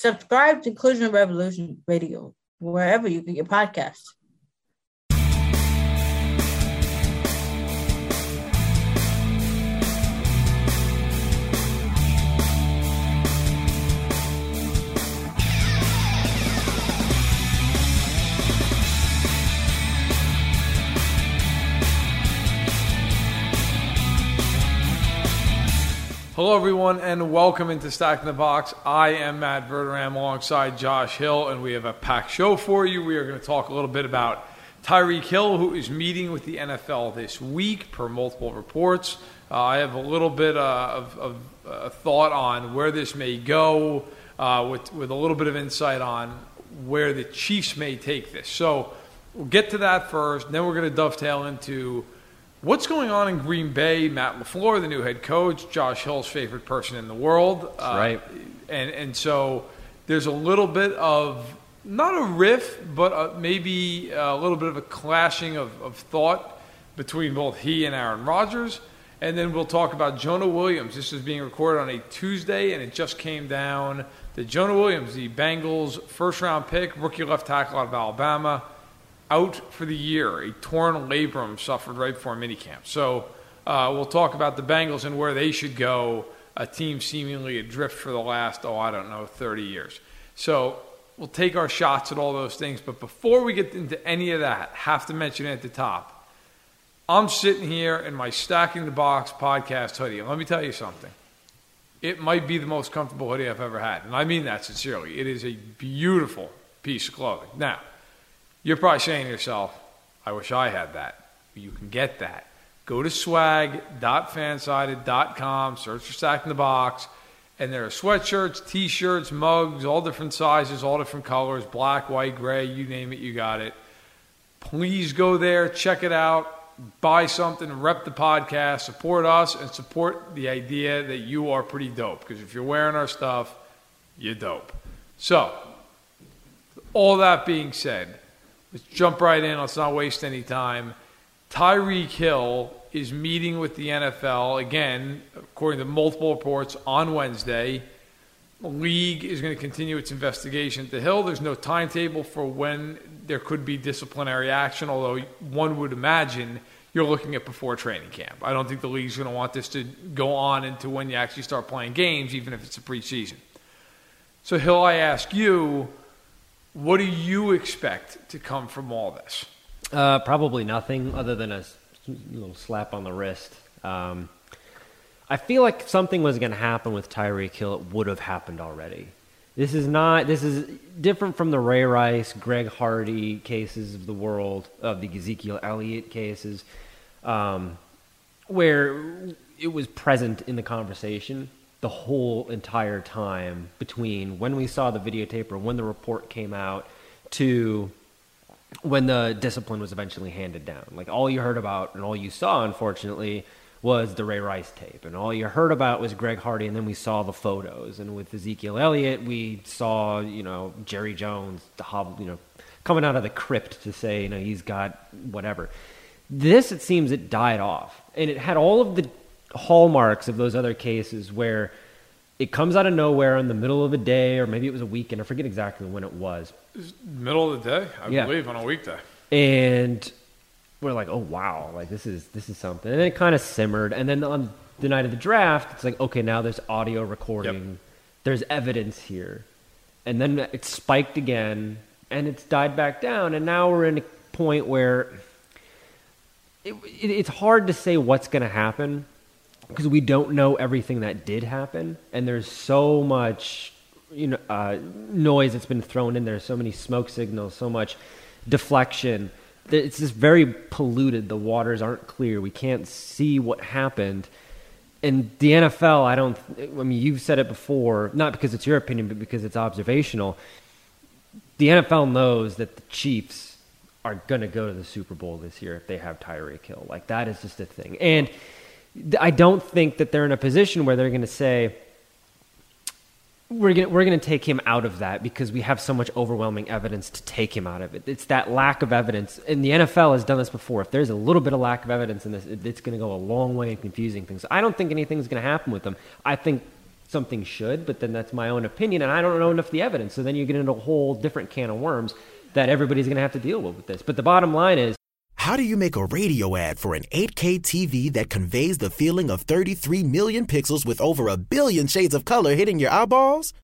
Subscribe to Inclusion Revolution Radio wherever you get your podcasts. Hello, everyone, and welcome into Stacking the Box. I am Matt Verderame alongside Josh Hill, and we have a packed show for you. We are going to talk a little bit about Tyreek Hill, who is meeting with the NFL this week, per multiple reports. Uh, I have a little bit uh, of, of uh, thought on where this may go, uh, with, with a little bit of insight on where the Chiefs may take this. So we'll get to that first, then we're going to dovetail into What's going on in Green Bay? Matt LaFleur, the new head coach, Josh Hill's favorite person in the world. Uh, right. And, and so there's a little bit of, not a riff, but a, maybe a little bit of a clashing of, of thought between both he and Aaron Rodgers. And then we'll talk about Jonah Williams. This is being recorded on a Tuesday, and it just came down that Jonah Williams, the Bengals' first round pick, rookie left tackle out of Alabama, out for the year. A torn labrum suffered right before minicamp. So uh, we'll talk about the Bengals and where they should go. A team seemingly adrift for the last, oh, I don't know, 30 years. So we'll take our shots at all those things. But before we get into any of that, have to mention at the top. I'm sitting here in my Stacking the Box podcast hoodie. And let me tell you something. It might be the most comfortable hoodie I've ever had. And I mean that sincerely. It is a beautiful piece of clothing. Now, you're probably saying to yourself, I wish I had that. You can get that. Go to swag.fansided.com, search for Stacking the Box, and there are sweatshirts, t shirts, mugs, all different sizes, all different colors black, white, gray, you name it, you got it. Please go there, check it out, buy something, rep the podcast, support us, and support the idea that you are pretty dope. Because if you're wearing our stuff, you're dope. So, all that being said, Let's jump right in. Let's not waste any time. Tyreek Hill is meeting with the NFL again, according to multiple reports, on Wednesday. The league is going to continue its investigation into Hill. There's no timetable for when there could be disciplinary action, although one would imagine you're looking at before training camp. I don't think the league's going to want this to go on into when you actually start playing games, even if it's a preseason. So, Hill, I ask you what do you expect to come from all this? Uh, probably nothing other than a little slap on the wrist. Um, I feel like something was going to happen with Tyreek Hill. It would have happened already. This is not. This is different from the Ray Rice, Greg Hardy cases of the world, of the Ezekiel Elliott cases, um, where it was present in the conversation the whole entire time between when we saw the videotape or when the report came out to when the discipline was eventually handed down. Like all you heard about and all you saw, unfortunately, was the Ray Rice tape, and all you heard about was Greg Hardy, and then we saw the photos. And with Ezekiel Elliott, we saw you know Jerry Jones, you know, coming out of the crypt to say you know he's got whatever. This it seems it died off, and it had all of the hallmarks of those other cases where it comes out of nowhere in the middle of a day, or maybe it was a weekend. I forget exactly when it was. Middle of the day, I yeah. believe, on a weekday. And we're like, oh wow, like this is this is something. And it kind of simmered. And then on the night of the draft, it's like, okay, now there's audio recording, yep. there's evidence here, and then it spiked again, and it's died back down. And now we're in a point where it, it, it's hard to say what's going to happen because we don't know everything that did happen, and there's so much you know uh, noise that's been thrown in there, so many smoke signals, so much deflection. It's just very polluted. The waters aren't clear. We can't see what happened. And the NFL, I don't. I mean, you've said it before, not because it's your opinion, but because it's observational. The NFL knows that the Chiefs are going to go to the Super Bowl this year if they have Tyreek Hill. Like that is just a thing, and I don't think that they're in a position where they're going to say, we're going we're going to take him out of that because we have so much overwhelming evidence to take him out of it. It's that lack of evidence, and the NFL has done this before. If there's a little bit of lack of evidence in this, it's going to go a long way in confusing things. I don't think anything's going to happen with them. I think something should, but then that's my own opinion, and I don't know enough of the evidence. So then you get into a whole different can of worms that everybody's going to have to deal with with this. But the bottom line is, How do you make a radio ad for an 8K TV that conveys the feeling of 33 million pixels with over a billion shades of color hitting your eyeballs?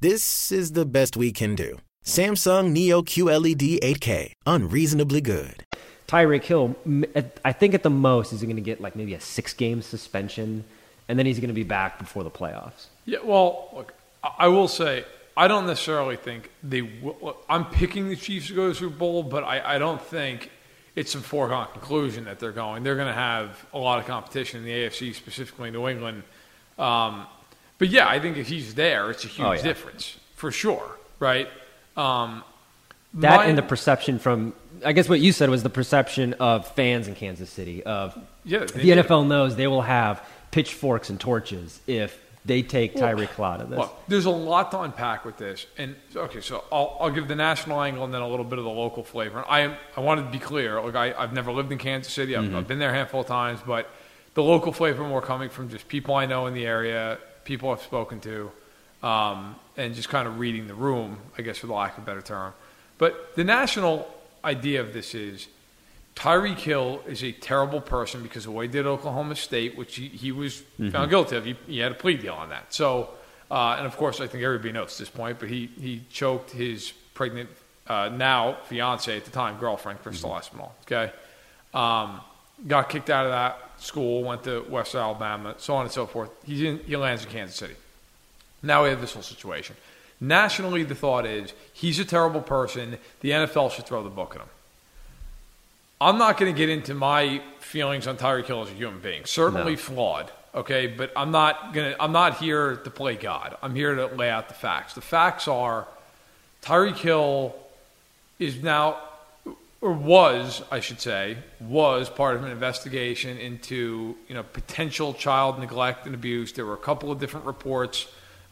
This is the best we can do. Samsung Neo QLED 8K, unreasonably good. Tyreek Hill, I think at the most, is going to get like maybe a six game suspension, and then he's going to be back before the playoffs. Yeah, well, look, I I will say I don't necessarily think they. Will, look, I'm picking the Chiefs to go to the Super Bowl, but I, I don't think it's a foregone conclusion that they're going. They're going to have a lot of competition in the AFC, specifically New England. Um, but yeah, I think if he's there, it's a huge Oh, yeah. difference for sure, right? Um, That my- and the perception from, I guess what you said was the perception of fans in Kansas City of Yeah, the NFL knows they will have pitchforks and torches if they take Tyreek Hill out of this. Look, there's a lot to unpack with this, and okay, so I'll, I'll give the national angle and then a little bit of the local flavor. And I am I wanted to be clear. Like I, I've never lived in Kansas City. I've, I've been there a handful of times, but the local flavor more coming from just people I know in the area, people I've spoken to, um, and just kind of reading the room, I guess, for the lack of a better term. But the national idea of this is Tyreek Hill is a terrible person because of what he did at Oklahoma State, which he, he was found guilty of. He, he had a plea deal on that. So, uh, and of course, I think everybody knows at this point, but he, he choked his pregnant, uh, now fiance at the time, girlfriend, Crystal Espinal. Okay. Um, got kicked out of that school, went to West Alabama, so on and so forth. He's in, he lands in Kansas City. Now we have this whole situation. Nationally, the thought is he's a terrible person. The NFL should throw the book at him. I'm not going to get into my feelings on Tyreek Hill as a human being. Certainly No. flawed, okay, but I'm not going to. I'm not here to play God. I'm here to lay out the facts. The facts are Tyreek Hill is now, or was, I should say, was part of an investigation into you know potential child neglect and abuse. There were a couple of different reports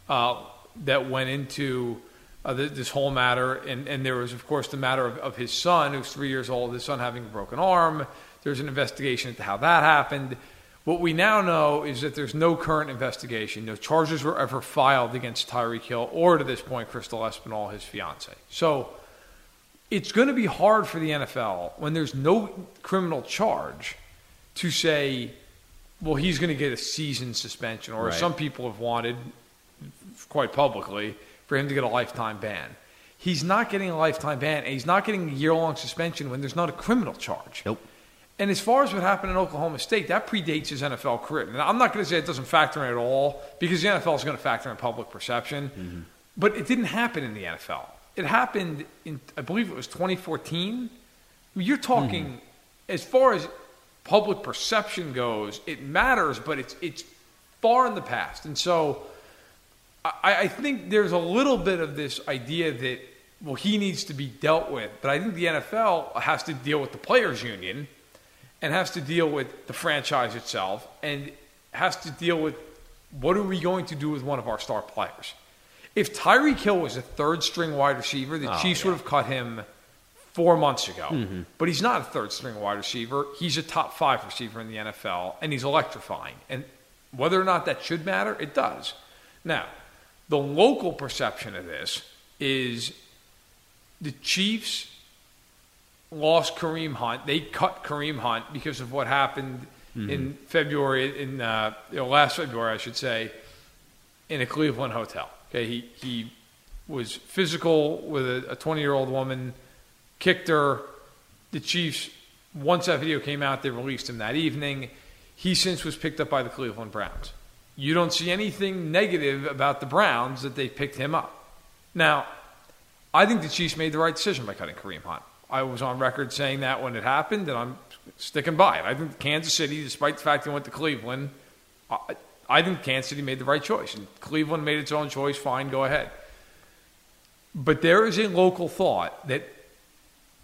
uh, that went into uh, th- this whole matter, and, and there was of course the matter of, of his son, who's three years old, his son having a broken arm. There's an investigation into how that happened. What we now know is that there's no current investigation. No charges were ever filed against Tyreek Hill or, to this point, Crystal Espinal, his fiance. So it's going to be hard for the NFL when there's no criminal charge to say, well, he's going to get a season suspension, or Right. some people have wanted quite publicly for him to get a lifetime ban. He's not getting a lifetime ban, and he's not getting a year long suspension when there's not a criminal charge. Nope. And as far as what happened in Oklahoma State, that predates his NFL career. And I'm not going to say it doesn't factor in at all because the NFL is going to factor in public perception. Mm-hmm. But it didn't happen in the NFL. It happened in, I believe it was 2014. You're talking, mm-hmm. as far as public perception goes, it matters, but it's it's far in the past. And so, I, I think there's a little bit of this idea that well, he needs to be dealt with. But I think the NFL has to deal with the players' union and has to deal with the franchise itself and has to deal with what are we going to do with one of our star players. If Tyreek Hill was a third string wide receiver, the Oh, Chiefs yeah. would have cut him four months ago. Mm-hmm. But he's not a third string wide receiver. He's a top five receiver in the NFL, and he's electrifying. And whether or not that should matter, it does. Now, the local perception of this is the Chiefs lost Kareem Hunt. They cut Kareem Hunt because of what happened in February, in uh, you know, last February, I should say, in a Cleveland hotel. Okay, he he was physical with a 20 year old woman, kicked her. The Chiefs, once that video came out, they released him that evening. He since was picked up by the Cleveland Browns. You don't see anything negative about the Browns that they picked him up. Now, I think the Chiefs made the right decision by cutting Kareem Hunt. I was on record saying that when it happened, and I'm sticking by it. I think Kansas City, despite the fact they went to Cleveland, I, I think Kansas City made the right choice. And Cleveland made its own choice, fine, go ahead. But there is a local thought that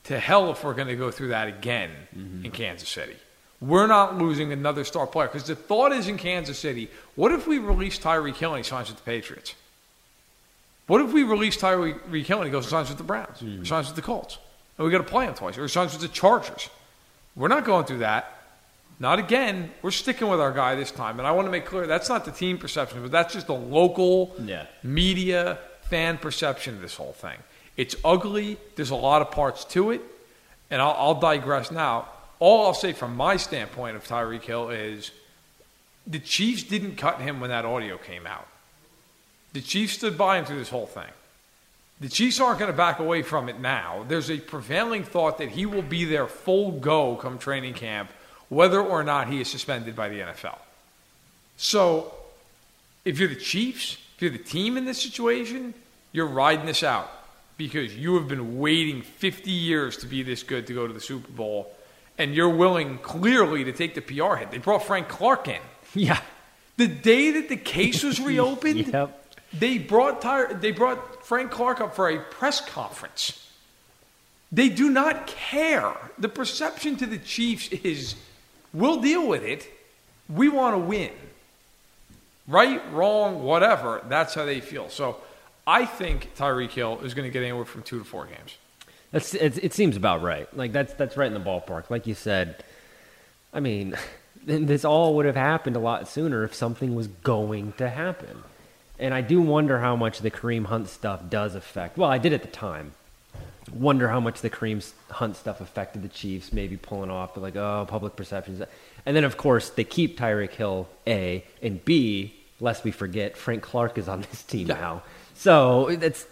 to hell if we're going to go through that again mm-hmm. in Kansas City. We're not losing another star player because the thought is in Kansas City, what if we release Tyreek Hill and he signs with the Patriots? What if we release Tyreek Hill and he goes and signs with the Browns, or signs with the Colts, and we got to play him twice, or he signs with the Chargers? We're not going through that. not again. We're sticking with our guy this time. And I want to make clear that's not the team perception, but that's just the local Yeah. media fan perception of this whole thing. It's ugly. There's a lot of parts to it. And I'll, I'll digress now. All I'll say from my standpoint of Tyreek Hill is the Chiefs didn't cut him when that audio came out. The Chiefs stood by him through this whole thing. The Chiefs aren't going to back away from it now. There's a prevailing thought that he will be their full go come training camp, whether or not he is suspended by the NFL. So, if you're the Chiefs, if you're the team in this situation, you're riding this out because you have been waiting 50 years to be this good to go to the Super Bowl, and you're willing clearly to take the PR hit. They brought Frank Clark in. Yeah. The day that the case was reopened, Yep. they brought Ty- they brought Frank Clark up for a press conference. They do not care. The perception to the Chiefs is we'll deal with it. We want to win. Right, wrong, whatever. That's how they feel. So I think Tyreek Hill is going to get anywhere from two to four games. That's it, it seems about right. Like that's that's right in the ballpark. Like you said, I mean, this all would have happened a lot sooner if something was going to happen. And I do wonder how much the Kareem Hunt stuff does affect. Well, I did at the time. Wonder how much the Kareem Hunt stuff affected the Chiefs, maybe pulling off, but like, oh, public perceptions. And then, of course, they keep Tyreek Hill, A, and B, lest we forget, Frank Clark is on this team now. So it's,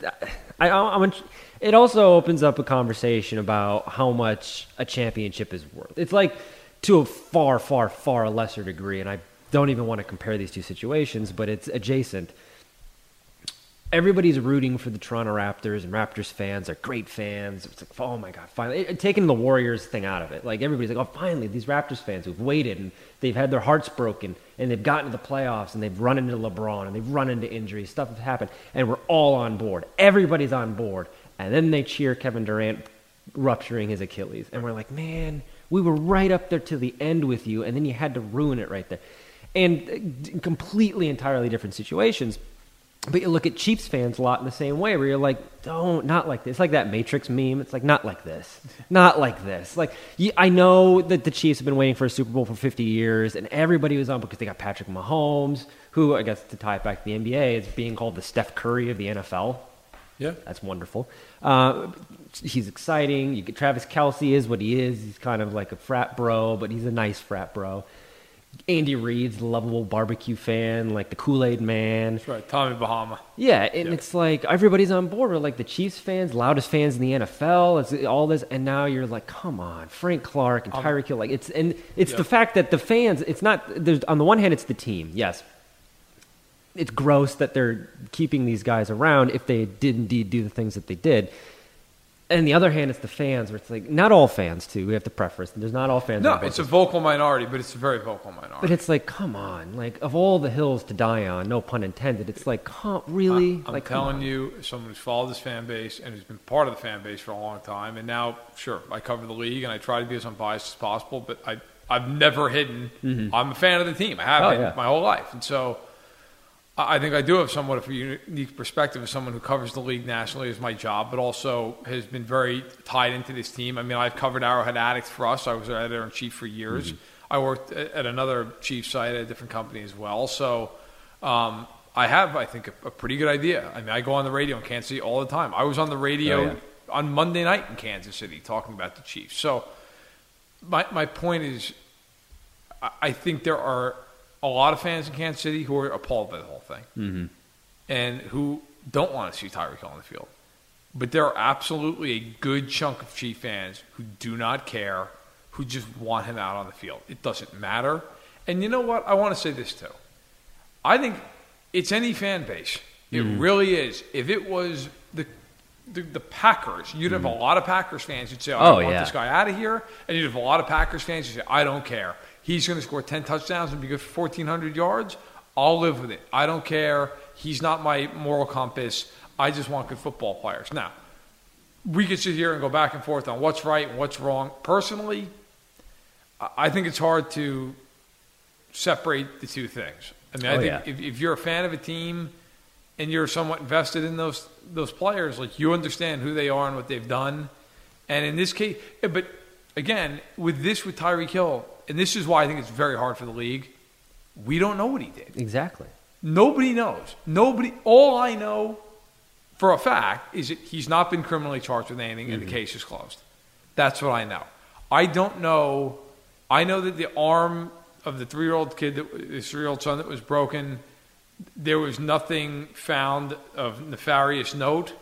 I, I, it also opens up a conversation about how much a championship is worth. It's like to a far, far, far lesser degree, and I don't even want to compare these two situations, but it's adjacent everybody's rooting for the Toronto Raptors, and Raptors fans are great fans. It's like, oh my god, finally it, taking the Warriors thing out of it. Like everybody's like, oh, finally these Raptors fans who've waited and they've had their hearts broken and they've gotten to the playoffs and they've run into LeBron and they've run into injuries, stuff has happened, and we're all on board. Everybody's on board, and then they cheer Kevin Durant rupturing his Achilles, and we're like, man, we were right up there to the end with you, and then you had to ruin it right there, and uh, completely entirely different situations. But you look at Chiefs fans a lot in the same way, where you're like, "Don't, not like this." It's like that Matrix meme. It's like, not like this, not like this. Like, you, I know that the Chiefs have been waiting for a Super Bowl for 50 years, and everybody was on because they got Patrick Mahomes, who I guess to tie it back to the NBA is being called the Steph Curry of the NFL. Yeah. That's wonderful. Uh, he's exciting. You get, Travis Kelce is what he is. He's kind of like a frat bro, but he's a nice frat bro. Andy Reid's the lovable barbecue fan, like the Kool Aid man. That's right. Tommy Bahama. Yeah, and it's like everybody's on board. We're like the Chiefs fans, loudest fans in the NFL. It's all this, and now you're like, come on, Frank Clark and Tyreek Hill. Like it's and it's Yeah. the fact that the fans. It's not. There's on the one hand, it's the team. Yes, it's gross that they're keeping these guys around if they did indeed do the things that they did. And the other hand, it's the fans, where it's like not all fans too. We have to preface. There's not all fans. No, it's a vocal minority, but it's a very vocal minority. But it's like, come on, like of all the hills to die on, no pun intended. It's like, come, really? I'm like, telling you, someone who's followed this fan base and who's been part of the fan base for a long time, and now, sure, I cover the league and I try to be as unbiased as possible, but I, I've never hidden. Mm-hmm. I'm a fan of the team. I have Oh, yeah. my whole life, and so I think I do have somewhat of a unique perspective as someone who covers the league nationally as my job, but also has been very tied into this team. I mean, I've covered Arrowhead Addicts for us. I was their editor in chief for years. I worked at another chief site at a different company as well. So um, I have, I think, a, a pretty good idea. I mean, I go on the radio in Kansas City all the time. I was on the radio Oh, yeah. on Monday night in Kansas City talking about the Chiefs. So my my point is, I, I think there are a lot of fans in Kansas City who are appalled by the whole thing, mm-hmm. and who don't want to see Tyreek Hill on the field. But there are absolutely a good chunk of Chief fans who do not care, who just want him out on the field. It doesn't matter. And you know what? I want to say this too. I think it's any fan base. It really is. If it was the the, the Packers, you'd have a lot of Packers fans who'd say, "I Oh, want yeah. this guy out of here," and you'd have a lot of Packers fans who say, "I don't care. He's going to score ten touchdowns and be good for fourteen hundred yards. I'll live with it. I don't care. He's not my moral compass. I just want good football players." Now, we could sit here and go back and forth on what's right and what's wrong. Personally, I- I think it's hard to separate the two things. I mean, I Oh, think yeah. if, if you're a fan of a team and you're somewhat invested in those those players, like you understand who they are and what they've done. And in this case, but again, with this with Tyreek Hill, and this is why I think it's very hard for the league. We don't know what he did. Exactly. Nobody knows. Nobody. All I know for a fact is that he's not been criminally charged with anything, and the mm-hmm. case is closed. That's what I know. I don't know. I know that the arm of the three-year-old kid, that, his three-year-old son, that was broken. There was nothing found of nefarious note.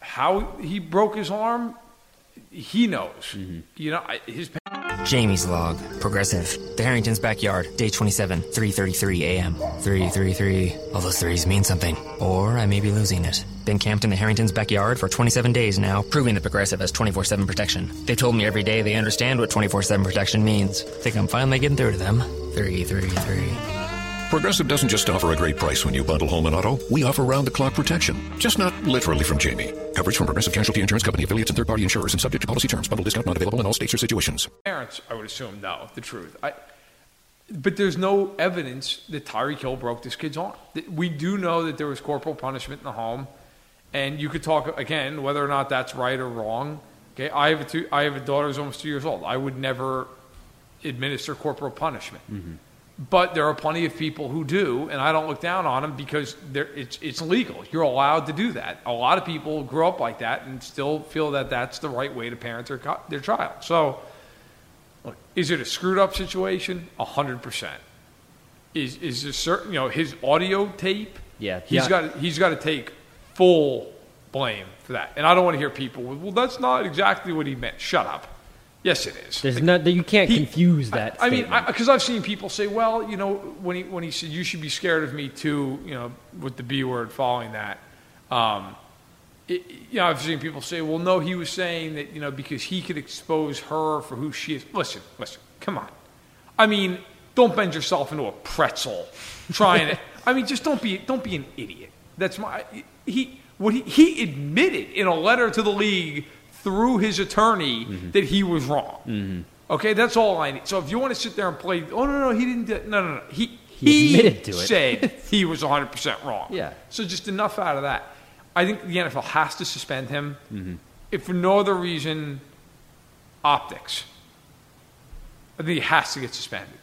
How he broke his arm, he knows. Mm-hmm. You know, his Jamie's log. Progressive. The Harrington's backyard. Day 27, 3.33 a.m. 333. All those threes mean something. Or I may be losing it. Been camped in the Harrington's backyard for 27 days now, proving that Progressive has 24-7 protection. They told me every day they understand what 24-7 protection means. Think I'm finally getting through to them. 333. Progressive doesn't just offer a great price when you bundle home and auto. We offer round the clock protection. Just not literally from Jamie. Coverage from Progressive Casualty Insurance Company affiliates and third party insurers and subject to policy terms. Bundle discount not available in all states or situations. parents, I would assume, know the truth. I, but there's no evidence that Tyreek Hill broke this kid's arm. We do know that there was corporal punishment in the home, and you could talk again whether or not that's right or wrong. Okay, I have a two, I have a daughter who's almost two years old. I would never administer corporal punishment, mm-hmm. But there are plenty of people who do, and I don't look down on them because it's it's legal. You're allowed to do that. A lot of people grow up like that and still feel that that's the right way to parent their their child. So. Look, is it a screwed up situation? A hundred percent. Is is there certain you know his audio tape? Yeah, he's yeah. got he's got to take full blame for that. And I don't want to hear people. Well, that's not exactly what he meant. Shut up. Yes, it is. There's Like, no, you can't he- confuse that. I, I mean, because I've seen people say, well, you know, when he when he said you should be scared of me too, you know, with the B word following that. Um, it, you know, I've seen people say, well, no, he was saying that, you know, because he could expose her for who she is. Listen, listen, come on. I mean, don't bend yourself into a pretzel trying to. I mean, just don't be don't be an idiot. That's my he what he he admitted in a letter to the league through his attorney that he was wrong. Okay, that's all I need. So if you want to sit there and play, oh no no he didn't do, no no no he He admitted to it. said he was 100 percent wrong. Yeah. So just enough out of that. I think the NFL has to suspend him, Mm-hmm. if for no other reason, optics. I think he has to get suspended.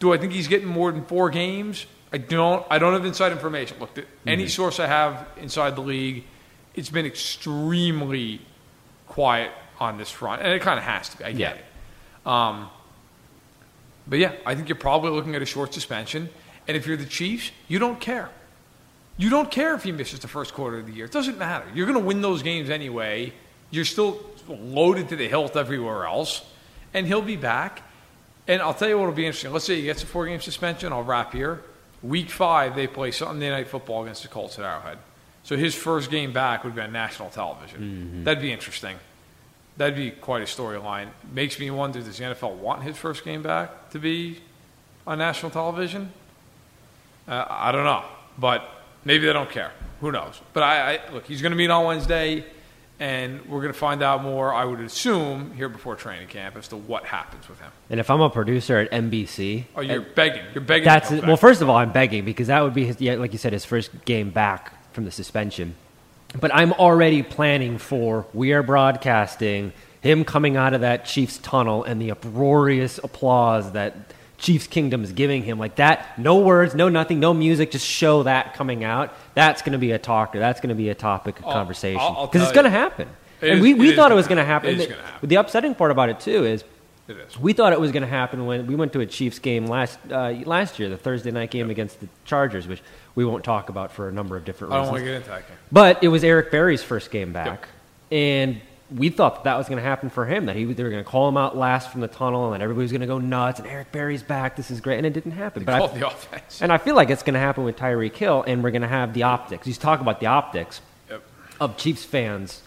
Do I think he's getting more than four games? I don't. I don't have inside information. Look, the, any Mm-hmm. source I have inside the league, it's been extremely quiet on this front, and it kind of has to be. I get Yeah. it. Um, but yeah, I think you're probably looking at a short suspension. And if you're the Chiefs, you don't care. You don't care if he misses the first quarter of the year. It doesn't matter. You're going to win those games anyway. You're still loaded to the hilt everywhere else. And he'll be back. And I'll tell you what will be interesting. Let's say he gets a four game suspension. I'll wrap here. Week five, they play Sunday Night Football against the Colts at Arrowhead. So his first game back would be on national television. That'd be interesting. That'd be quite a storyline. Makes me wonder does the NFL want his first game back to be on national television? Uh, I don't know, but maybe they don't care. Who knows? But I, I look, he's going to meet on Wednesday, and we're going to find out more. I would assume here before training camp as to what happens with him. and if I'm a producer at NBC, Oh, you're begging. You're begging. That's well. First of all, I'm begging because that would be his, yeah, like you said, his first game back from the suspension. But I'm already planning for we are broadcasting him coming out of that Chiefs tunnel and the uproarious applause that Chiefs Kingdom is giving him. Like that, no words, no nothing, no music, just show that coming out. That's going to be a talker. That's going to be a topic of I'll- conversation because it's going to happen. It and is- we, we thought it was going to happen. happen. It is gonna happen. The upsetting part about it too is It is. we thought it was going to happen when we went to a Chiefs game last uh, last year, the Thursday night game against the Chargers, which we won't talk about for a number of different I don't reasons. want to get into that game. But it was Eric Berry's first game back, and we thought that, that was going to happen for him. That he they were going to call him out last from the tunnel, and everybody was going to go nuts. And Eric Berry's back. This is great, and it didn't happen. But called I, the offense. and I feel like it's going to happen with Tyreek Hill, and we're going to have the optics. You talk about the optics Yep. of Chiefs fans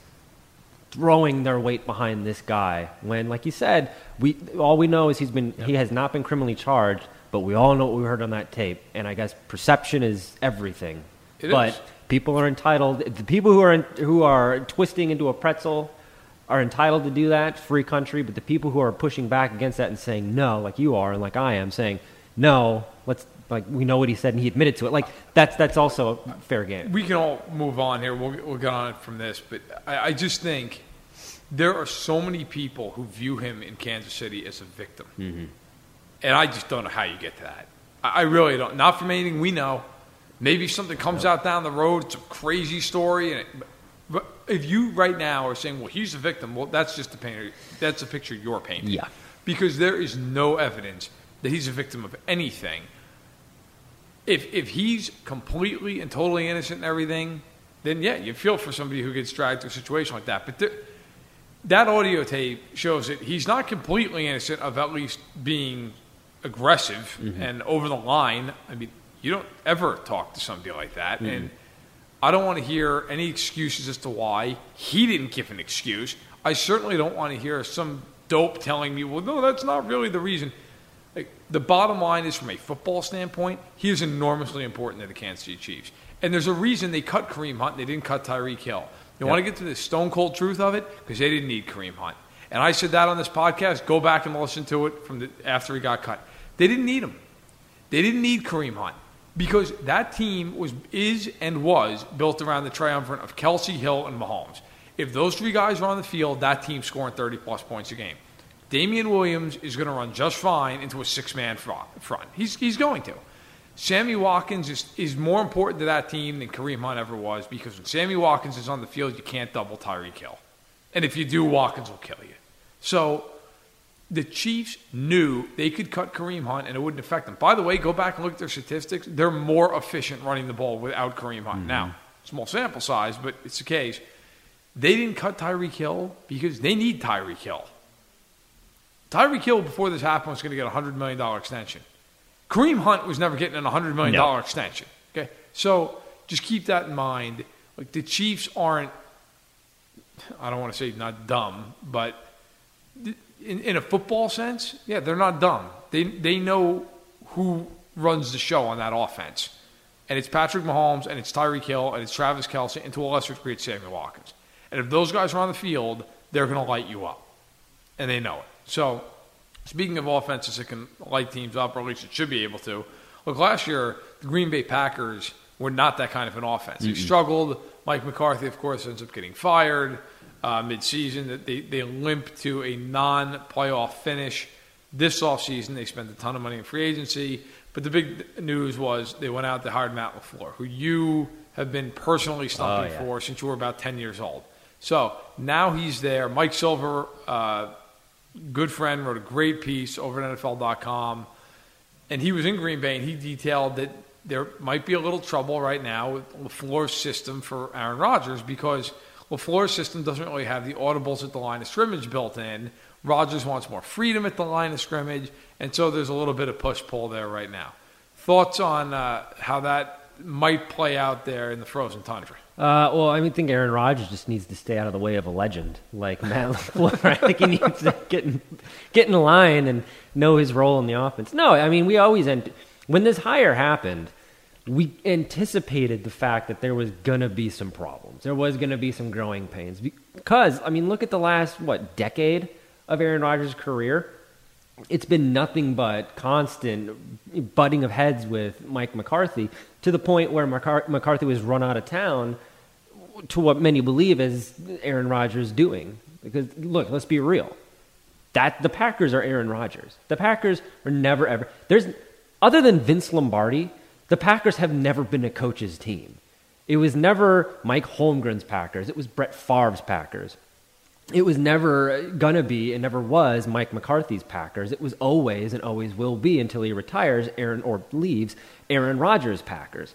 throwing their weight behind this guy when like you said we all we know is he's been he has not been criminally charged but we all know what we heard on that tape and i guess perception is everything It but is. people are entitled the people who are in, who are twisting into a pretzel are entitled to do that free country but the people who are pushing back against that and saying no like you are and like i am saying no let's like we know what he said and he admitted to it like that's that's also a fair game we can all move on here. We'll, we'll get on from this, but I, I just think there are so many people who view him in Kansas City as a victim. Mm-hmm. And I just don't know how you get to that. I, I really don't. Not from anything we know. Maybe something comes out down the road, it's a crazy story, and it, but if you right now are saying, "Well, he's the victim," well, that's just the painter. That's a picture you're painting. Yeah. Because there is no evidence that he's a victim of anything. If if he's completely and totally innocent and everything, then yeah, you feel for somebody who gets dragged through a situation like that. But there, that audio tape shows that he's not completely innocent of at least being aggressive mm-hmm. and over the line. I mean, you don't ever talk to somebody like that, mm-hmm. and I don't want to hear any excuses as to why he didn't give an excuse. I certainly don't want to hear some dope telling me, "Well, no, that's not really the reason." Like, the bottom line is, from a football standpoint, he is enormously important to the Kansas City Chiefs. And there's a reason they cut Kareem Hunt and they didn't cut Tyreek Hill. You want to get to the stone cold truth of it? Because they didn't need Kareem Hunt. And I said that on this podcast. Go back and listen to it from the, after he got cut. They didn't need him. They didn't need Kareem Hunt because that team was is and was built around the triumvirate of Kelce Hill and Mahomes. If those three guys were on the field, that team's scoring 30 plus points a game. Damien Williams is going to run just fine into a six man front. He's, he's going to. Sammy Watkins is, is more important to that team than Kareem Hunt ever was because when Sammy Watkins is on the field, you can't double Tyreek Hill. And if you do, Watkins will kill you. So the Chiefs knew they could cut Kareem Hunt and it wouldn't affect them. By the way, go back and look at their statistics. They're more efficient running the ball without Kareem Hunt. Mm-hmm. Now, small sample size, but it's the case. They didn't cut Tyreek Hill because they need Tyreek Hill. Tyreek Hill, before this happened, was going to get a $100 million extension. Kareem Hunt was never getting a $100 million No. extension. Okay? So just keep that in mind. Like the Chiefs aren't, I don't want to say not dumb, but in, in a football sense, yeah, they're not dumb. They, they know who runs the show on that offense. And it's Patrick Mahomes, and it's Tyreek Hill, and it's Travis Kelce, and to a lesser degree, it's Sammy Watkins. And if those guys are on the field, they're going to light you up. And they know it. So, speaking of offenses that can light teams up, or at least it should be able to, look, last year, the Green Bay Packers were not that kind of an offense. They struggled. Mike McCarthy, of course, ends up getting fired uh, midseason. That they, they limped to a non playoff finish. This offseason, they spent a ton of money in free agency. But the big news was they went out, to hire Matt LaFleur, who you have been personally stumping Oh, yeah. for since you were about 10 years old. So now he's there. Mike Silver, uh, good friend, wrote a great piece over at NFL.com. And he was in Green Bay, and he detailed that there might be a little trouble right now with LaFleur's system for Aaron Rodgers because LaFleur's system doesn't really have the audibles at the line of scrimmage built in. Rodgers wants more freedom at the line of scrimmage, and so there's a little bit of push pull there right now. Thoughts on uh, how that might play out there in the frozen tundra? Uh, well, I mean, think Aaron Rodgers just needs to stay out of the way of a legend like Matt LaFleur. I think he needs to get in, get in line and know his role in the offense. No, I mean, we always end when this hire happened, we anticipated the fact that there was gonna be some problems. There was gonna be some growing pains because I mean, look at the last what decade of Aaron Rodgers' career it's been nothing but constant butting of heads with Mike McCarthy to the point where McCarthy was run out of town to what many believe is Aaron Rodgers doing. Because look, let's be real. That the Packers are Aaron Rodgers. The Packers are never ever there's other than Vince Lombardi, the Packers have never been a coach's team. It was never Mike Holmgren's Packers. It was Brett Favre's Packers it was never gonna be and never was Mike McCarthy's Packers. It was always and always will be until he retires Aaron or leaves Aaron Rodgers Packers.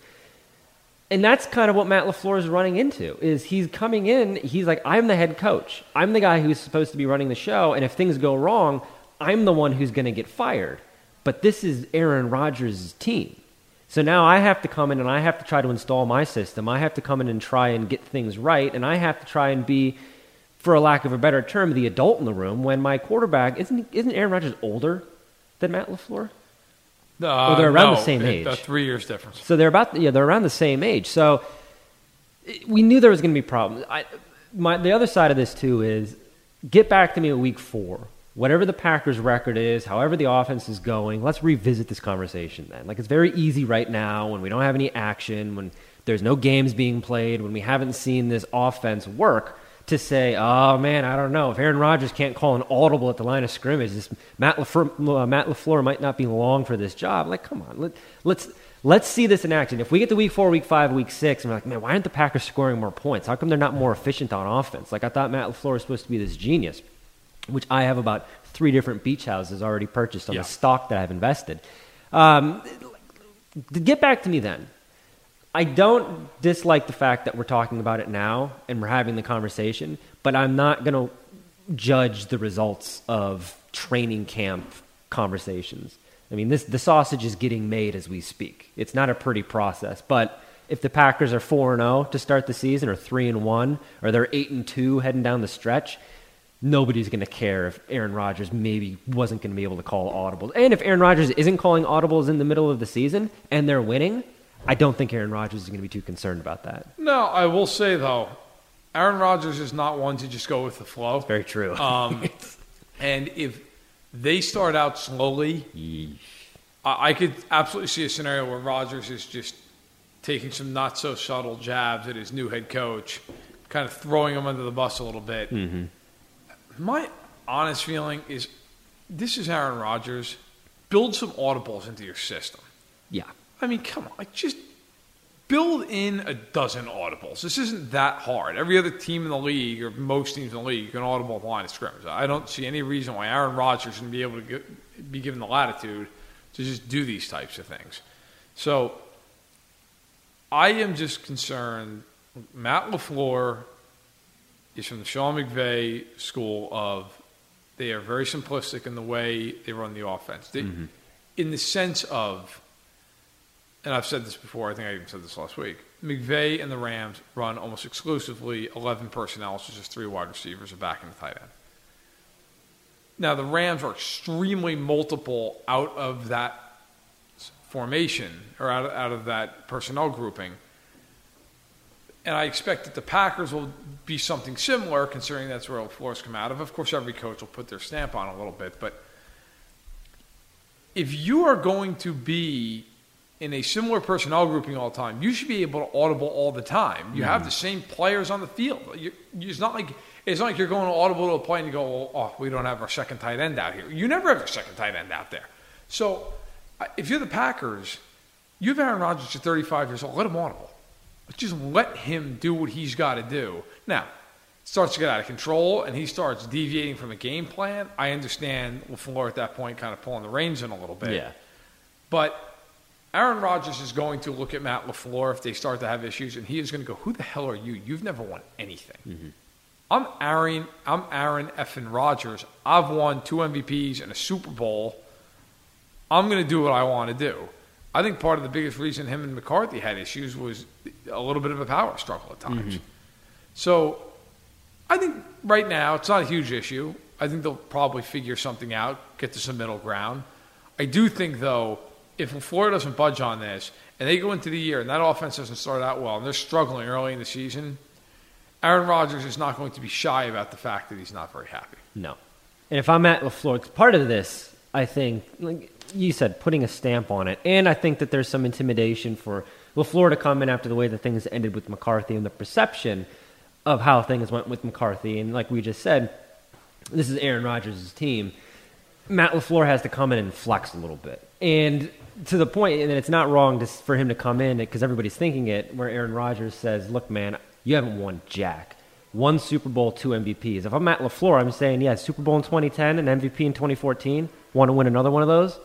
And that's kind of what Matt LaFleur is running into is he's coming in, he's like, I'm the head coach. I'm the guy who's supposed to be running the show, and if things go wrong, I'm the one who's gonna get fired. But this is Aaron Rodgers' team. So now I have to come in and I have to try to install my system. I have to come in and try and get things right, and I have to try and be for a lack of a better term, the adult in the room when my quarterback isn't isn't Aaron Rodgers older than Matt Lafleur? Uh, they're around the no, same it- age. A three years difference. So they're about yeah they're around the same age. So it- we knew there was going to be problems. I, my the other side of this too is get back to me at week four. Whatever the Packers' record is, however the offense is going, let's revisit this conversation then. Like it's very easy right now when we don't have any action, when there's no games being played, when we haven't seen this offense work to say, oh man, I don't know if Aaron Rodgers can't call an audible at the line of scrimmage, this Matt Lafleur, uh, Matt Lafleur might not be long for this job. Like, come on, let, let's let's see this in action. If we get to week four, week five, week six, and we're like, man, why aren't the Packers scoring more points? How come they're not more efficient on offense? Like I thought Matt Lafleur was supposed to be this genius, which I have about three different beach houses already purchased on Yeah. the stock that I've invested. Um, get back to me then. I don't dislike the fact that we're talking about it now and we're having the conversation, but I'm not going to judge the results of training camp conversations. I mean, this the sausage is getting made as we speak. It's not a pretty process, but if the Packers are 4 and 0 to start the season or 3 and 1 or they're 8 and 2 heading down the stretch, nobody's going to care if Aaron Rodgers maybe wasn't going to be able to call audibles. And if Aaron Rodgers isn't calling audibles in the middle of the season and they're winning, I don't think Aaron Rodgers is going to be too concerned about that. No, I will say though, Aaron Rodgers is not one to just go with the flow. Very true. Um, and if they start out slowly, I, I could absolutely see a scenario where Rodgers is just taking some not so subtle jabs at his new head coach, kind of throwing him under the bus a little bit. My honest feeling is this is Aaron Rodgers. Build some audibles into your system. yeah. I mean, come on, like just build in a dozen audibles. This isn't that hard. Every other team in the league, or most teams in the league, can audible the line of scrimmage. I don't see any reason why Aaron Rodgers shouldn't be able to get, be given the latitude to just do these types of things. So I am just concerned. Matt Lafleur is from the Sean McVay school of they are very simplistic in the way they run the offense. They, mm-hmm. In the sense of and I've said this before, I think I even said this last week. McVay and the Rams run almost exclusively 11 personnel, so just three wide receivers, a back and a tight end. Now, the Rams are extremely multiple out of that formation or out of, out of that personnel grouping. And I expect that the Packers will be something similar, considering that's where Flores come out of. Of course, every coach will put their stamp on a little bit, but if you are going to be in a similar personnel grouping all the time, you should be able to audible all the time. You have mm-hmm. the same players on the field. You, you- it's not like it's not like you're going to audible to a play and you go, oh, oh, we don't have our second tight end out here. You never have your second tight end out there. So uh, if you're the Packers, you have Aaron Rodgers at 35 years old. Let him audible. Just let him do what he's got to do. Now, starts to get out of control and he starts deviating from a game plan. I understand LaFleur at that point kind of pulling the reins in a little bit. Yeah. But Aaron Rodgers is going to look at Matt LaFleur if they start to have issues, and he is going to go, Who the hell are you? You've never won anything. Mm-hmm. I'm Aaron, I'm Aaron effing Rodgers. I've won two MVPs and a Super Bowl. I'm going to do what I want to do. I think part of the biggest reason him and McCarthy had issues was a little bit of a power struggle at times. Mm-hmm. So I think right now it's not a huge issue. I think they'll probably figure something out, get to some middle ground. I do think, though, if Florida doesn't budge on this and they go into the year and that offense doesn't start out well and they're struggling early in the season, Aaron Rodgers is not going to be shy about the fact that he's not very happy. No. And if I'm Matt LaFleur, part of this, I think, like you said, putting a stamp on it. And I think that there's some intimidation for LaFleur to come in after the way that things ended with McCarthy and the perception of how things went with McCarthy. And like we just said, this is Aaron Rodgers' team. Matt LaFleur has to come in and flex a little bit. And to the point, and it's not wrong to, for him to come in because everybody's thinking it, where Aaron Rodgers says, Look, man, you haven't won Jack. One Super Bowl, two MVPs. If I'm Matt LaFleur, I'm saying, yeah, Super Bowl in 2010 and MVP in 2014. Want to win another one of those?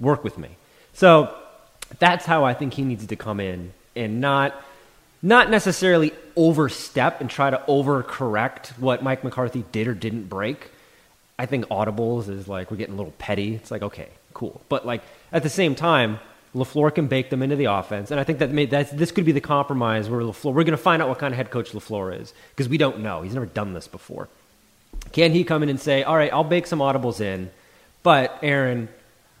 Work with me. So that's how I think he needs to come in and not not necessarily overstep and try to overcorrect what Mike McCarthy did or didn't break. I think audibles is like we're getting a little petty. It's like okay, cool, but like at the same time, Lafleur can bake them into the offense, and I think that that this could be the compromise where Lafleur. We're going to find out what kind of head coach Lafleur is because we don't know. He's never done this before. Can he come in and say, "All right, I'll bake some audibles in, but Aaron,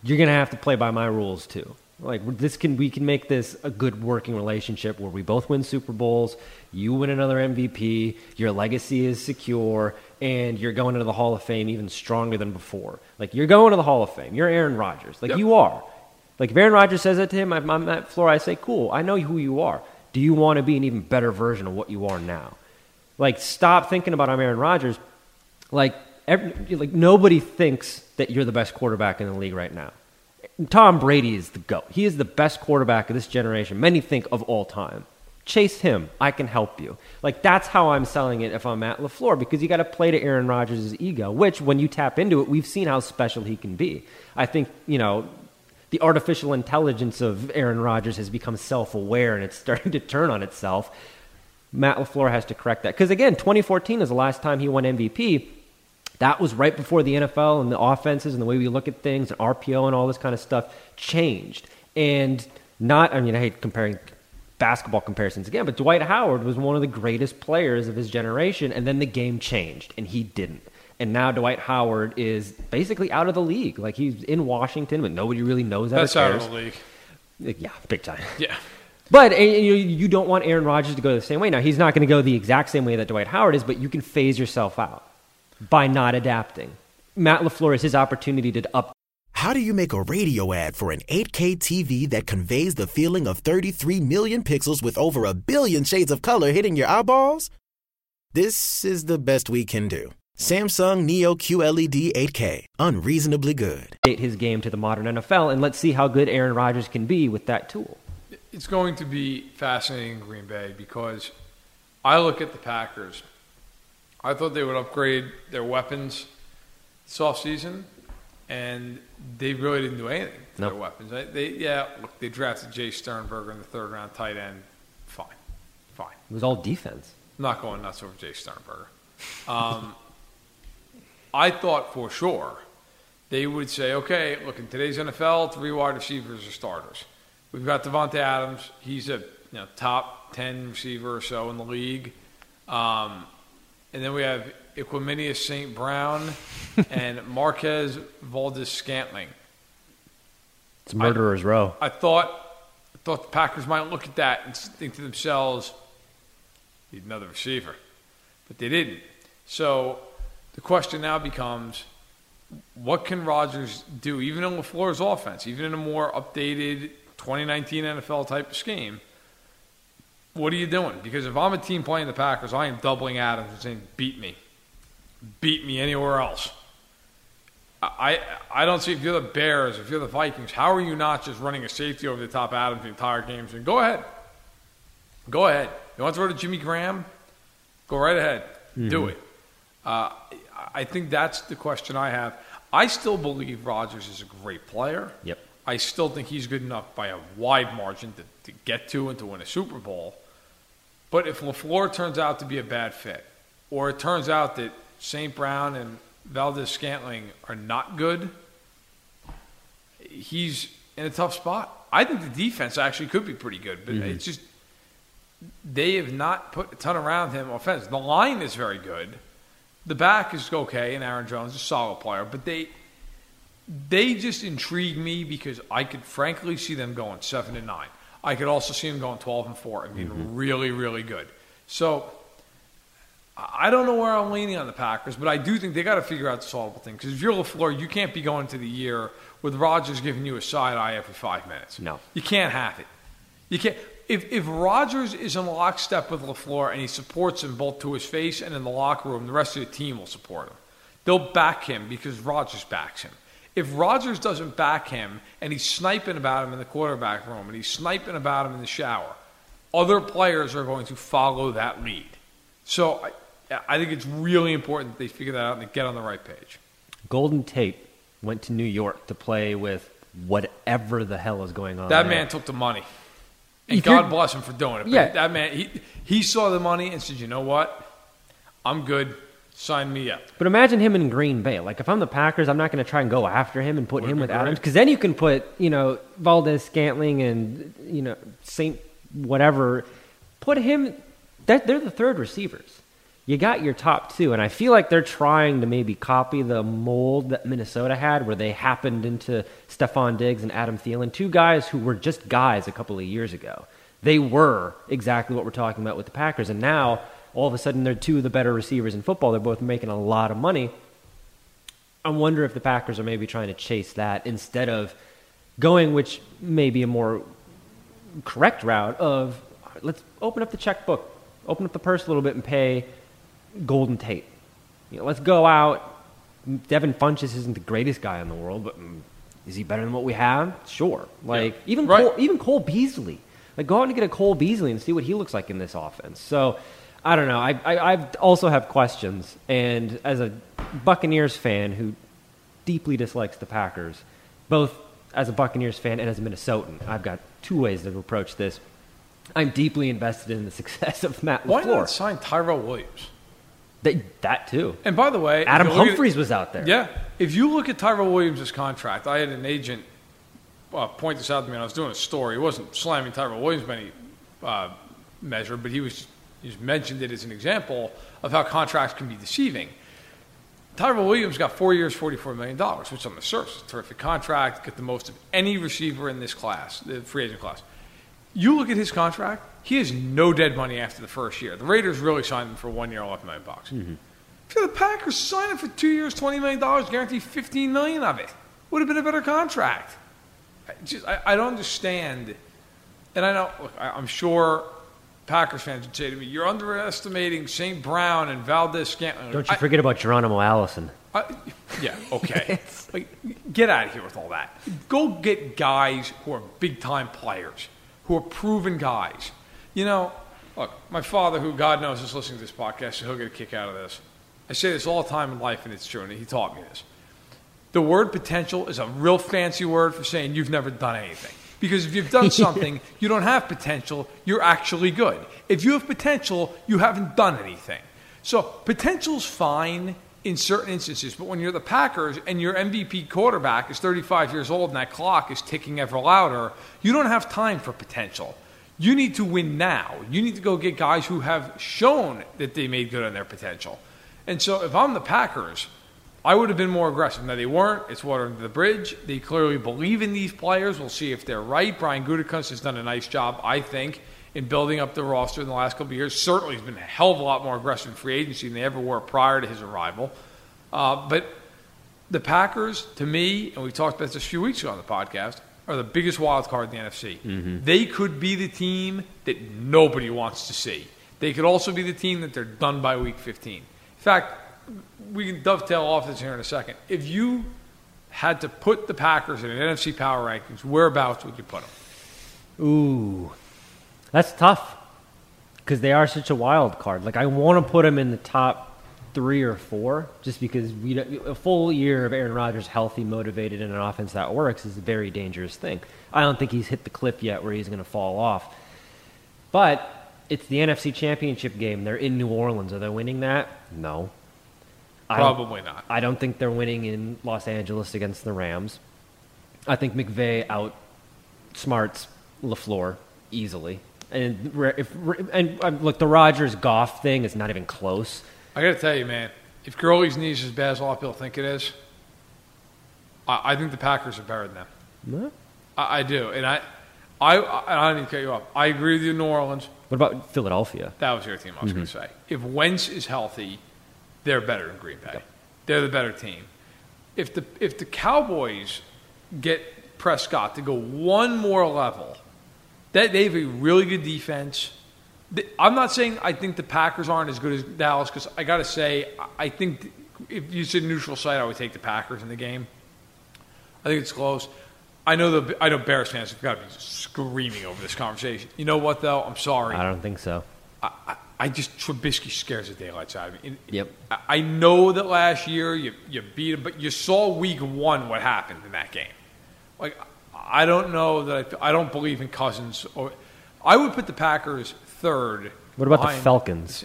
you're going to have to play by my rules too." Like this can we can make this a good working relationship where we both win Super Bowls, you win another MVP, your legacy is secure, and you're going into the Hall of Fame even stronger than before. Like you're going to the Hall of Fame. You're Aaron Rodgers. Like Yep. you are. Like if Aaron Rodgers says that to him, I'm, I'm at floor. I say, "Cool, I know who you are. Do you want to be an even better version of what you are now?" Like, stop thinking about I'm Aaron Rodgers. Like, every, like nobody thinks that you're the best quarterback in the league right now. Tom Brady is the GOAT. He is the best quarterback of this generation. Many think of all time. Chase him. I can help you. Like that's how I'm selling it if I'm Matt LaFleur because you got to play to Aaron Rodgers' ego, which when you tap into it, we've seen how special he can be. I think, you know, the artificial intelligence of Aaron Rodgers has become self-aware and it's starting to turn on itself. Matt LaFleur has to correct that. Because again, 2014 is the last time he won MVP. That was right before the NFL and the offenses and the way we look at things and RPO and all this kind of stuff changed. And not, I mean, I hate comparing basketball comparisons again, but Dwight Howard was one of the greatest players of his generation, and then the game changed, and he didn't. And now Dwight Howard is basically out of the league. Like he's in Washington, but nobody really knows that. That's out of the league. Uh, yeah, big time. Yeah. But you, you don't want Aaron Rodgers to go the same way. Now, he's not going to go the exact same way that Dwight Howard is, but you can phase yourself out by not adapting. Matt LaFleur is his opportunity to up. How do you make a radio ad for an 8K TV that conveys the feeling of 33 million pixels with over a billion shades of color hitting your eyeballs? This is the best we can do. Samsung Neo QLED 8K, unreasonably good. Date his game to the modern NFL, and let's see how good Aaron Rodgers can be with that tool. It's going to be fascinating in Green Bay because I look at the Packers. I thought they would upgrade their weapons this offseason, and they really didn't do anything to Nope. their weapons. They, they, yeah, look, they drafted Jace Sternberger in the third round, tight end. Fine, fine. It was all defense. I'm not going nuts over Jace Sternberger. Um, I thought for sure they would say, okay, look, in today's NFL, three wide receivers are starters. We've got Davante Adams. He's a you know, top 10 receiver or so in the league. Um, and then we have Equanimeous St. Brown and Marquez Valdes Scantling. It's murderer's row. I thought, I thought the Packers might look at that and think to themselves, need another receiver. But they didn't. So the question now becomes, what can Rodgers do, even in LaFleur's offense, even in a more updated 2019 NFL type of scheme? What are you doing? Because if I'm a team playing the Packers, I am doubling Adams and saying, beat me. Beat me anywhere else. I I don't see if you're the Bears, if you're the Vikings, how are you not just running a safety over the top Adams the entire game? Saying, go ahead, go ahead. You want to throw to Jimmy Graham? Go right ahead, do it. Uh, I think that's the question I have. I still believe Rodgers is a great player. Yep. I still think he's good enough by a wide margin to, to get to and to win a Super Bowl. But if LaFleur turns out to be a bad fit, or it turns out that St. Brown and Valdes Scantling are not good, he's in a tough spot. I think the defense actually could be pretty good, but mm-hmm. it's just they have not put a ton around him offense. The line is very good. The back is okay, and Aaron Jones is a solid player, but they they just intrigue me because I could frankly see them going seven and nine. I could also see them going twelve and four and being mm-hmm. really, really good. So I don't know where I'm leaning on the Packers, but I do think they got to figure out the solvable thing. Because if you're LaFleur, you can't be going to the year with Rodgers giving you a side eye every five minutes. No. you can't have it. You can't. If if Rodgers is in lockstep with LaFleur and he supports him both to his face and in the locker room, the rest of the team will support him. They'll back him because Rodgers backs him. If Rodgers doesn't back him and he's sniping about him in the quarterback room and he's sniping about him in the shower, other players are going to follow that lead. So I, I think it's really important that they figure that out and they get on the right page. Golden Tate went to New York to play with whatever the hell is going on. That there. man took the money. And If God bless him for doing it. But Yeah. That man, he, he saw the money and said, you know what? I'm good. Sign me up. But imagine him in Green Bay. Like if I'm the Packers, I'm not going to try and go after him and put Would him with. Adams because then you can put you know Valdes Scantling and you know Saint whatever. Put him. That they're the third receivers. You got your top two, and I feel like they're trying to maybe copy the mold that Minnesota had, where they happened into Stefon Diggs and Adam Thielen, two guys who were just guys a couple of years ago. They were exactly what we're talking about with the Packers, and now all of a sudden they're two of the better receivers in football. They're both making a lot of money. I wonder if the Packers are maybe trying to chase that instead of going, which may be a more correct route of let's open up the checkbook, open up the purse a little bit, and pay Golden Tate. You know, let's go out. Devin Funchess isn't the greatest guy in the world, but mm, is he better than what we have? Sure. Like Yeah. even Right. Cole, even Cole Beasley. Like go out and get a Cole Beasley and see what he looks like in this offense. So I don't know. I I I've also have questions, and as a Buccaneers fan who deeply dislikes the Packers, both as a Buccaneers fan and as a Minnesotan, I've got two ways to approach this. I'm deeply invested in the success of Matt Why LaFleur. not sign Tyrell Williams? That, that too. And by the way, Adam look at- Humphries was out there. Yeah. If you look at Tyrell Williams' contract, I had an agent uh, point this out to me when I was doing a story. He wasn't slamming Tyrell Williams by any uh, measure, but he was just mentioned it as an example of how contracts can be deceiving. Tyrell Williams got four years, $44 million, which on the surface is a terrific contract, get the most of any receiver in this class, the free agent class. You look at his contract, he has no dead money after the first year. The Raiders really signed him for one year, 11 million bucks. Mm-hmm. If you're the Packers, sign him for two years, $20 million, guarantee 15 million of it. Would have been a better contract. I, just, I, I don't understand. And I know, look, I, I'm sure Packers fans would say to me, you're underestimating St. Brown and Valdes Scantling. Don't you I- forget about Geronimo Allison. I, yeah, okay. like, get out of here with all that. Go get guys who are big time players, who are proven guys. You know, look, my father, who God knows is listening to this podcast, so he'll get a kick out of this. I say this all the time in life, and it's true, and he taught me this. The word potential is a real fancy word for saying you've never done anything. Because if you've done something, you don't have potential, you're actually good. If you have potential, you haven't done anything. So potential's fine in certain instances, but when you're the Packers and your MVP quarterback is 35 years old and that clock is ticking ever louder, you don't have time for potential. You need to win now. You need to go get guys who have shown that they made good on their potential. And so if I'm the Packers, I would have been more aggressive. Now they weren't. It's water under the bridge. They clearly believe in these players. We'll see if they're right. Brian Gutekunst has done a nice job, I think, in building up the roster in the last couple of years. Certainly, he's been a hell of a lot more aggressive in free agency than they ever were prior to his arrival. Uh, but the Packers, to me, and we talked about this a few weeks ago on the podcast, are the biggest wild card in the NFC. They could be the team that nobody wants to see. They could also be the team that they're done by week 15. In fact, we can dovetail off this here in a second. If you had to put the Packers in an NFC power rankings, whereabouts would you put them? Ooh, that's tough because they are such a wild card. Like I want to put them in the top three or four, just because we a full year of Aaron Rodgers healthy, motivated, in an offense that works is a very dangerous thing. I don't think he's hit the cliff yet where he's going to fall off. But it's the NFC Championship game. They're in New Orleans. Are they winning that? No. I Probably not. I don't think they're winning in Los Angeles against the Rams. I think McVay outsmarts LaFleur easily, and if and um, look, the Rodgers Goff thing is not even close. I got to tell you, man, if Gurley's knees is as bad as a lot of people think it is, I, I think the Packers are better than them. What I, I do, and I, I, I, I don't need to cut you off. I agree with you, New Orleans. What about Philadelphia? That was your team. I was going to say, if Wentz is healthy, they're better than Green Bay. They're the better team. If the if the Cowboys get Prescott to go one more level, that they have a really good defense. I'm not saying I think the Packers aren't as good as Dallas because I got to say I I think if you said neutral site, I would take the Packers in the game. I think it's close. I know the I know Bears fans have got to be screaming over this conversation. You know what though? I'm sorry. I don't think so. I, I, I just Trubisky scares the daylights out of me. Yep. I, know that last year you you beat him, but you saw week one what happened in that game. Like I don't know that I, I don't believe in Cousins. Or I would put the Packers third. What about the Falcons?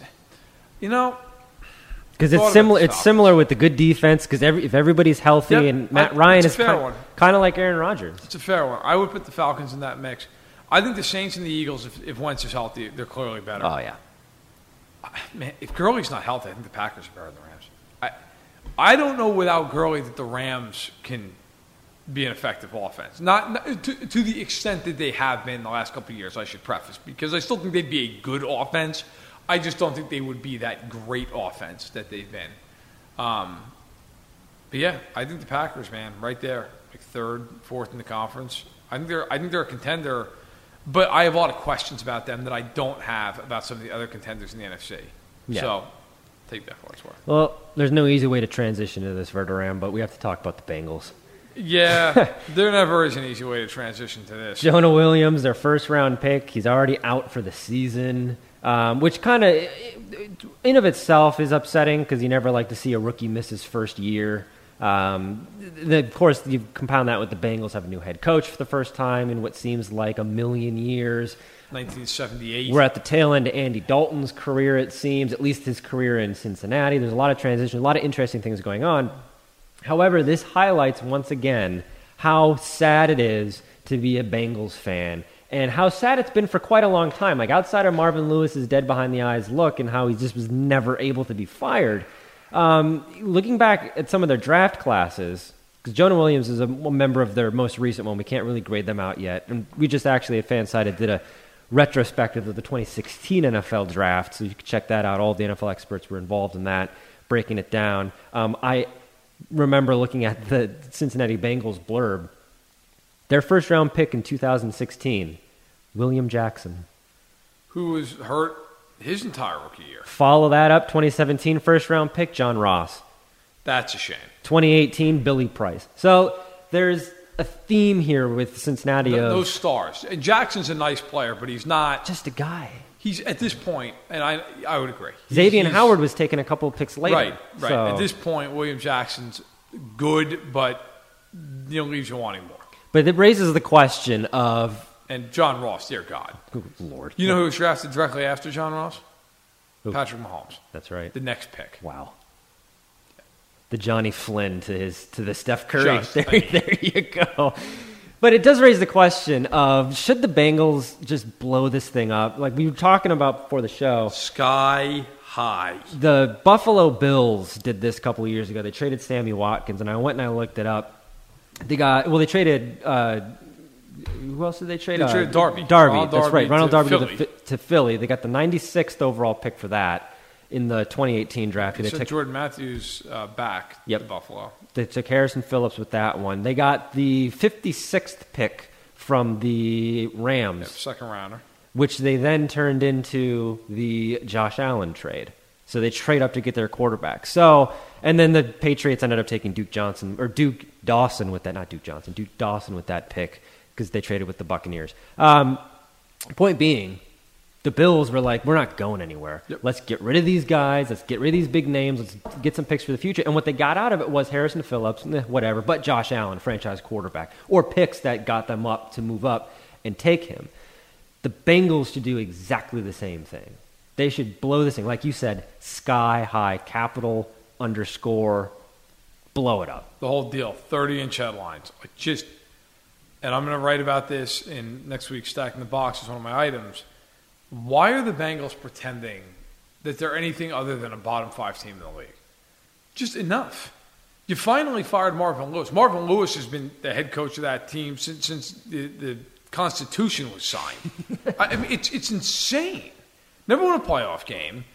You know, Because it's similar. It's similar with the good defense. Because every, if everybody's healthy Yep. and Matt I- Ryan is kind, kind of like Aaron Rodgers. it's a fair one. I would put the Falcons in that mix. I think the Saints and the Eagles, if, if Wentz is healthy, they're clearly better. Oh yeah. Man, if Gurley's not healthy, I think the Packers are better than the Rams. I, I don't know without Gurley that the Rams can be an effective offense. Not, not- to, to the extent that they have been the last couple of years. I should preface because I still think they'd be a good offense. I just don't think they would be that great offense that they've been. Um, but yeah, I think the Packers, man, right there, like third, fourth in the conference. I think they're I think they're a contender, but I have a lot of questions about them that I don't have about some of the other contenders in the NFC. Yeah. So Take that for what it's worth. Well, there's no easy way to transition to this Verderame, but we have to talk about the Bengals. Yeah, there never is an easy way to transition to this. Jonah Williams, their first round pick, he's already out for the season, um, which kind of, in of itself, is upsetting because you never like to see a rookie miss his first year. Um, the, of course, you compound that with the Bengals have a new head coach for the first time in what seems like a million years. 1978. We're at the tail end of Andy Dalton's career, it seems, at least his career in Cincinnati. There's a lot of transition, a lot of interesting things going on. However, this highlights once again how sad it is to be a Bengals fan and how sad it's been for quite a long time. Like outside of Marvin Lewis's dead behind the eyes look and how he just was never able to be fired. Um, looking back at some of their draft classes, because Jonah Williams is a member of their most recent one. We can't really grade them out yet. And we just actually at Fansided did a retrospective of the 2016 NFL draft, so you can check that out. All the NFL experts were involved in that, breaking it down. Um, I remember looking at the Cincinnati Bengals blurb. Their first round pick in 2016, William Jackson. who was hurt his entire rookie year. Follow that up, 2017 first round pick, John Ross. That's a shame. 2018, Billy Price. So there's a theme here with Cincinnati Th- of those stars. And Jackson's a nice player, but he's not. just a guy. He's at this point, and I I would agree. Xavier He's- Howard was taken a couple of picks later. Right, right. So- At this point, William Jackson's good, but you know leaves you wanting more. but it raises the question of, And John Ross, dear God, Lord, you know who was drafted directly after John Ross? Patrick Mahomes, that's right. the next pick. Wow. The Jonny Flynn to his to the Steph Curry. Just there, there you go. But it does raise the question of should the Bengals just blow this thing up? Like we were talking about before the show. Sky high. The Buffalo Bills did this a couple of years ago. They traded Sammy Watkins, and I went and I looked it up. They got well. They traded. Uh, who else did they trade? They Uh, traded Darby. Darby. Ronald that's Darby right. Ronald to Darby to, Philly. the, to Philly. They got the 96th overall pick for that in the 2018 draft. They So took Jordan Matthews uh, back Yep. to Buffalo. they took Harrison Phillips with that one. They got the 56th pick from the Rams, Yep, second rounder. which they then turned into the Josh Allen trade. So they trade up to get their quarterback. So, and then the Patriots ended up taking Duke Johnson or Duke Dawson with that, not Duke Johnson, Duke Dawson with that pick because they traded with the Buccaneers. Um, point being, the Bills were like, we're not going anywhere. Yep. Let's get rid of these guys. Let's get rid of these big names. Let's get some picks for the future. And what they got out of it was Harrison Phillips, whatever, but Josh Allen, franchise quarterback, or picks that got them up to move up and take him. The Bengals should do exactly the same thing. They should blow this thing, like you said, sky high, capital underscore, blow it up. The whole deal, 30 inch headlines. Like just, and I'm going to write about this in next week's Stacking the Box as one of my items. Why are the Bengals pretending that they're anything other than a bottom five team in the league? Just enough. You finally fired Marvin Lewis. Marvin Lewis has been the head coach of that team since, since the, the Constitution was signed. I, mean, it's, it's insane. Never won a playoff game.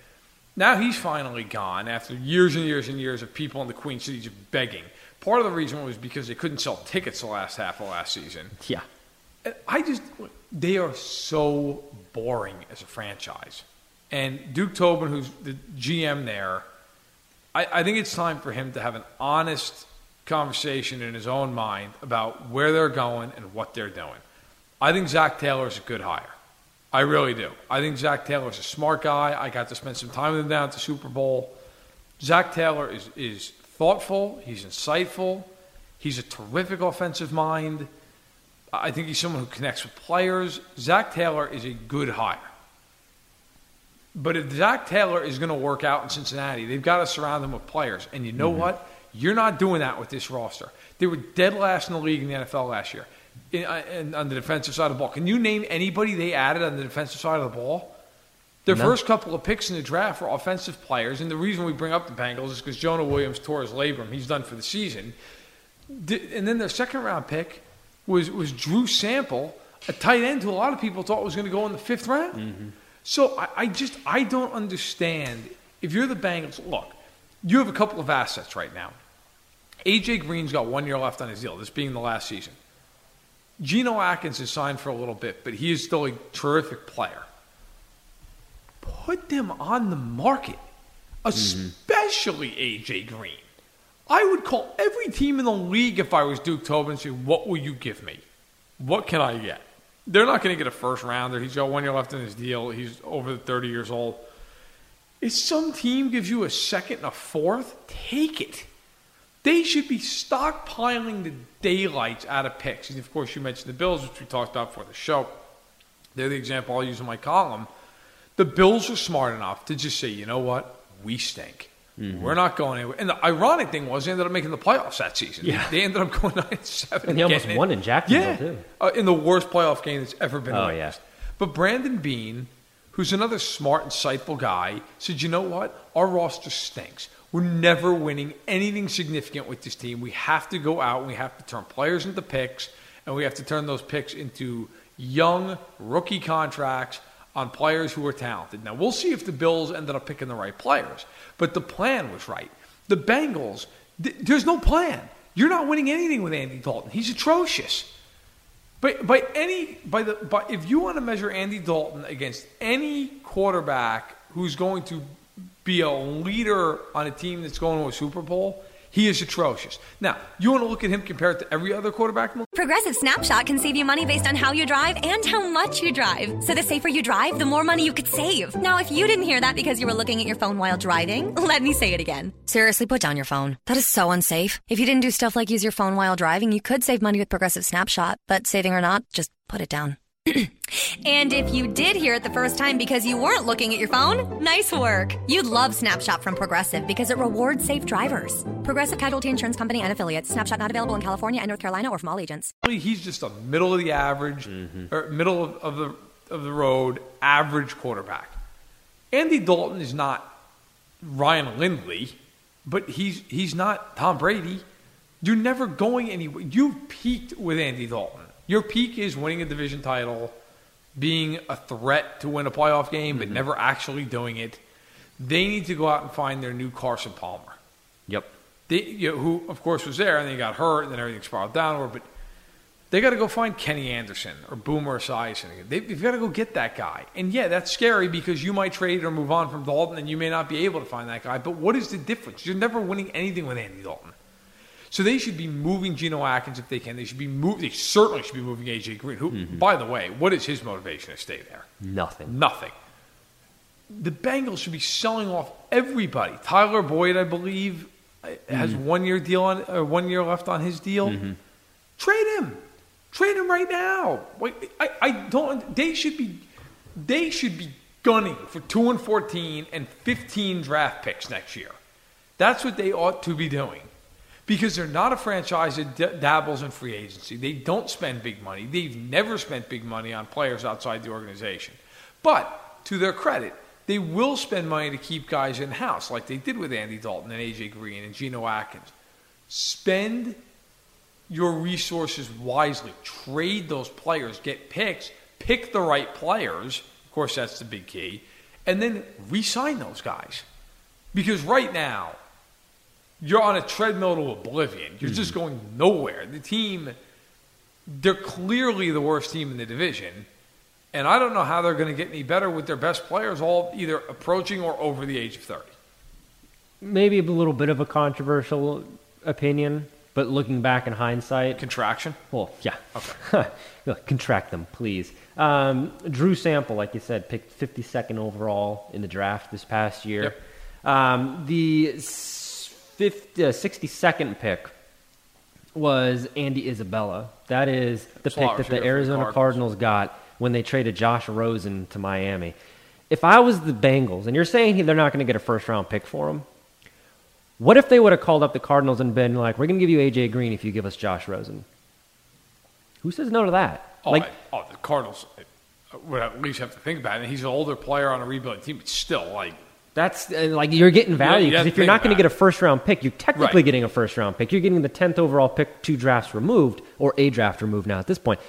Now he's finally gone after years and years and years of people in the Queen City just begging. Part of the reason was because they couldn't sell tickets the last half of last season. Yeah. And I just, they are so boring as a franchise. And Duke Tobin, who's the GM there, I, I think it's time for him to have an honest conversation in his own mind about where they're going and what they're doing. I think Zac Taylor is a good hire. I really do. I think Zac Taylor is a smart guy. I got to spend some time with him down at the Super Bowl. Zac Taylor is, is thoughtful. He's insightful. He's a terrific offensive mind. I think he's someone who connects with players. Zac Taylor is a good hire. But if Zac Taylor is going to work out in Cincinnati, they've got to surround him with players. And you know what? You're not doing that with this roster. They were dead last in the league in the NFL last year in, uh, in, on the defensive side of the ball. Can you name anybody they added on the defensive side of the ball? Their No. first couple of picks in the draft were offensive players. And the reason we bring up the Bengals is because Jonah Williams tore his labrum. He's done for the season. And then their second round pick was, was Drew Sample, a tight end who a lot of people thought was going to go in the fifth round. Mm-hmm. So I, I just I don't understand. If you're the Bengals, look, you have a couple of assets right now. AJ Green's got one year left on his deal, this being the last season. Geno Atkins is signed for a little bit, but he is still a terrific player. Put them on the market. Mm-hmm. especially AJ Green. I would call every team in the league if I was Duke Tobin and say, "What will you give me? What can I get?" They're not going to get a first rounder. He's got one year left in his deal. He's over 30 years old. If some team gives you a second and a fourth, take it. They should be stockpiling the daylights out of picks. And of course, you mentioned the Bills, which we talked about for the show. They're the example I'll use in my column. The Bills were smart enough to just say, you know what? We stink. We're not going anywhere. And the ironic thing was, they ended up making the playoffs that season. Yeah. They ended up going 9 7. And they almost won in Jacksonville, yeah. too. Uh, in the worst playoff game that's ever been Oh, witnessed. yeah. But Brandon Beane, who's another smart, insightful guy, said, you know what? Our roster stinks. We're never winning anything significant with this team. We have to go out and we have to turn players into picks, and we have to turn those picks into young rookie contracts on players who are talented. Now, we'll see if the Bills ended up picking the right players, but the plan was right. The Bengals, th- there's no plan. You're not winning anything with Andy Dalton. He's atrocious. But by any by the by, if you want to measure Andy Dalton against any quarterback who's going to be a leader on a team that's going to a Super Bowl, he is atrocious. Now, you want to look at him compared to every other quarterback in the Progressive Snapshot can save you money based on how you drive and how much you drive. So the safer you drive, the more money you could save. Now, if you didn't hear that because you were looking at your phone while driving, let me say it again. Seriously, put down your phone. That is so unsafe. If you didn't do stuff like use your phone while driving, you could save money with Progressive Snapshot. But saving or not, just put it down. and if you did hear it the first time because you weren't looking at your phone, nice work. You'd love Snapshot from Progressive because it rewards safe drivers. Progressive Casualty Insurance Company and affiliates. Snapshot not available in California and North Carolina or from all agents. he's just a middle of the average mm-hmm. or middle of, of the of the road average quarterback. Andy Dalton is not Ryan Lindley, but he's he's not Tom Brady. You're never going anywhere. You've peaked with Andy Dalton. Your peak is winning a division title, being a threat to win a playoff game, but mm-hmm. never actually doing it. They need to go out and find their new Carson Palmer. Yep. They, you know, who of course was there, and then he got hurt, and then everything spiraled downward. But they got to go find Kenny Anderson or Boomer Esiason. They've got to go get that guy. And yeah, that's scary because you might trade or move on from Dalton, and you may not be able to find that guy. But what is the difference? You're never winning anything with Andy Dalton. So they should be moving Geno Atkins if they can. They should be move, They certainly should be moving AJ Green. Who, mm-hmm. by the way, what is his motivation to stay there? Nothing. Nothing. The Bengals should be selling off everybody. Tyler Boyd, I believe, uh, has mm-hmm. one year deal on or one year left on his deal. Mm-hmm. Trade him. Trade him right now. Wait, I, I don't. They should be. They should be gunning for two and fourteen and fifteen draft picks next year. That's what they ought to be doing. Because they're not a franchise that dabbles in free agency. They don't spend big money. They've never spent big money on players outside the organization. But to their credit, they will spend money to keep guys in house, like they did with Andy Dalton and AJ Green and Geno Atkins. Spend your resources wisely. Trade those players. Get picks. Pick the right players. Of course, that's the big key. And then re sign those guys. Because right now, you're on a treadmill to oblivion. You're just going nowhere. The team, they're clearly the worst team in the division. And I don't know how they're going to get any better with their best players all either approaching or over the age of 30. Maybe a little bit of a controversial opinion, but looking back in hindsight, Contraction? Well, yeah. Okay. Contract them, please. Um, Drew Sample, like you said, picked 52nd overall in the draft this past year. Yep. Um, the s- 50, uh, 62nd pick was Andy Isabella. That is the pick that the the Arizona Cardinals. Cardinals got when they traded Josh Rosen to Miami. If I was the Bengals, and you're saying they're not going to get a first round pick for him, what if they would have called up the Cardinals and been like, "We're going to give you AJ Green if you give us Josh Rosen"? Who says no to that? Oh, like, I- oh, the Cardinals uh, would at least have to think about it. And he's an older player on a rebuilding team, but still, like, that's uh, like you're getting value you because have if you're not going to get a first round pick, you're technically Right. getting a first round pick. You're getting the tenth overall pick, two drafts removed, or a draft removed now at this point.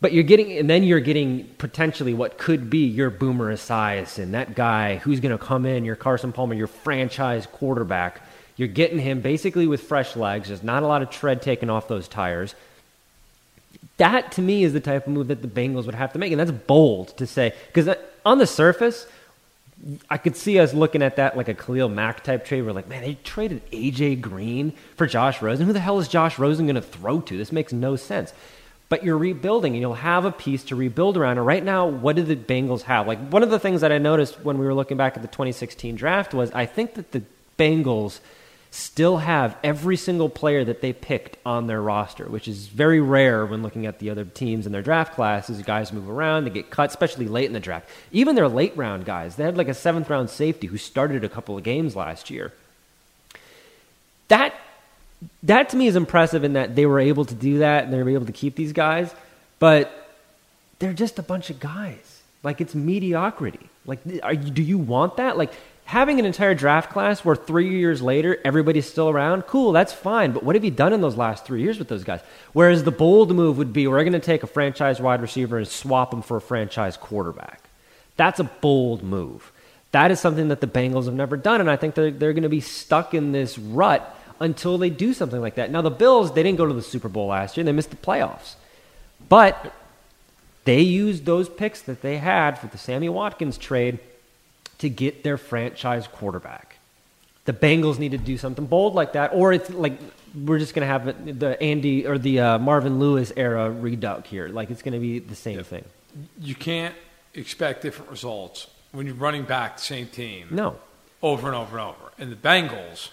But you're getting, and then you're getting potentially what could be your Boomer Esiason, that guy who's going to come in, your Carson Palmer, your franchise quarterback. You're getting him basically with fresh legs. There's not a lot of tread taken off those tires. That to me is the type of move that the Bengals would have to make, and that's bold to say because on the surface, I could see us looking at that like a Khalil Mack type trade. We're like, man, they traded AJ Green for Josh Rosen. Who the hell is Josh Rosen going to throw to? This makes no sense. But you're rebuilding, and you'll have a piece to rebuild around. And right now, what do the Bengals have? Like one of the things that I noticed when we were looking back at the 2016 draft was I think that the Bengals still have every single player that they picked on their roster, which is very rare when looking at the other teams in their draft classes. Guys move around, they get cut, especially late in the draft. Even their late round guys, they had like a seventh round safety who started a couple of games last year. That that to me is impressive in that they were able to do that and they were able to keep these guys, but they're just a bunch of guys. Like it's mediocrity. Like, you, do you want that? Like, having an entire draft class where three years later everybody's still around, cool, that's fine. But what have you done in those last three years with those guys? Whereas the bold move would be we're going to take a franchise wide receiver and swap him for a franchise quarterback. That's a bold move. That is something that the Bengals have never done, and I think they're, they're going to be stuck in this rut until they do something like that. Now, the Bills, they didn't go to the Super Bowl last year, they missed the playoffs. But they used those picks that they had for the Sammy Watkins trade to get their franchise quarterback. The Bengals need to do something bold like that, or it's like we're just going to have the Andy or the uh, Marvin Lewis era reduck here. Like it's going to be the same thing. You can't expect different results when you're running back the same team. No. Over and over and over. And the Bengals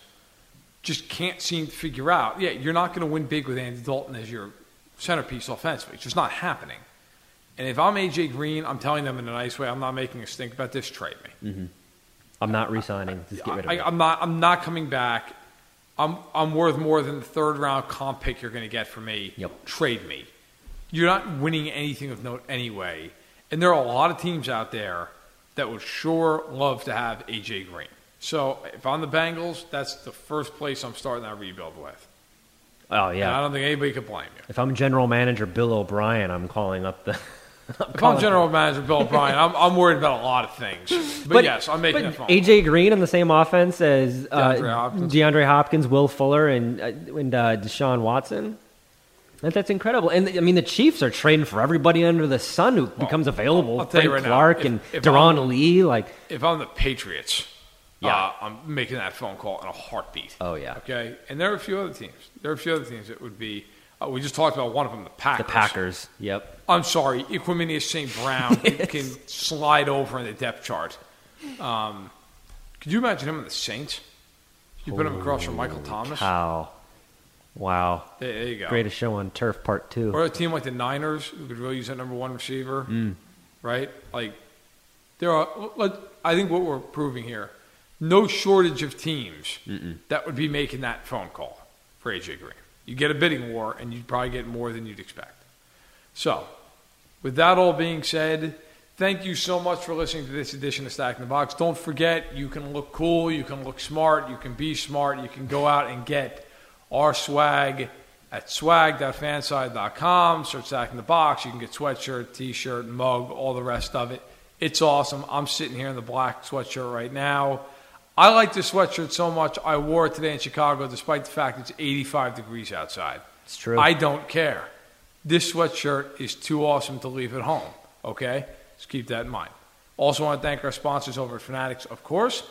just can't seem to figure out. Yeah, you're not going to win big with Andy Dalton as your centerpiece offensively. It's just not happening. And if I'm AJ Green, I'm telling them in a nice way, I'm not making a stink about this. Trade me. Mm-hmm. I'm not resigning. Just get rid of I, it. I'm not. I'm not coming back. I'm I'm worth more than the third round comp pick you're going to get from me. Yep. Trade me. You're not winning anything of note anyway. And there are a lot of teams out there that would sure love to have AJ Green. So if I'm the Bengals, that's the first place I'm starting that rebuild with. Oh And I don't think anybody could blame you. If I'm general manager Bill O'Brien, I'm calling up the. If I'm general manager Bill O'Brien, I'm, I'm worried about a lot of things. But, yes, I'm making but that phone. AJ Green on the same offense as uh, DeAndre Hopkins. DeAndre Hopkins, Will Fuller, and uh, and uh, Deshaun Watson. That, that's incredible. And I mean, the Chiefs are trading for everybody under the sun who becomes available. I'll tell you Frank right now, Clark if- and if Darron I'm- Lee. Like, if I'm the Patriots, Yeah. uh, I'm making that phone call in a heartbeat. Oh, yeah. Okay, and there are a few other teams. There are a few other teams that would be. Uh, we just talked about one of them, the Packers. the Packers. Yep. I'm sorry, Equanimeous St. Brown can, can slide over in the depth chart. Um, could you imagine him in the Saints? You put him across from Michael Thomas. How? Wow. There, there you go. Greatest show on turf, part two. Or a team like the Niners who could really use that number one receiver, right? Like there are. I think what we're proving here, no shortage of teams that would be making that phone call for AJ Green. You get a bidding war, and you'd probably get more than you'd expect. So, with that all being said, thank you so much for listening to this edition of Stacking the Box. Don't forget, you can look cool, you can look smart, you can be smart, you can go out and get our swag at swag.fanside.com. Search Stacking the Box. You can get sweatshirt, t-shirt, mug, all the rest of it. It's awesome. I'm sitting here in the black sweatshirt right now. I like this sweatshirt so much, I wore it today in Chicago despite the fact it's 85 degrees outside. It's true. I don't care. This sweatshirt is too awesome to leave at home. Okay? Just keep that in mind. Also, want to thank our sponsors over at Fanatics, of course.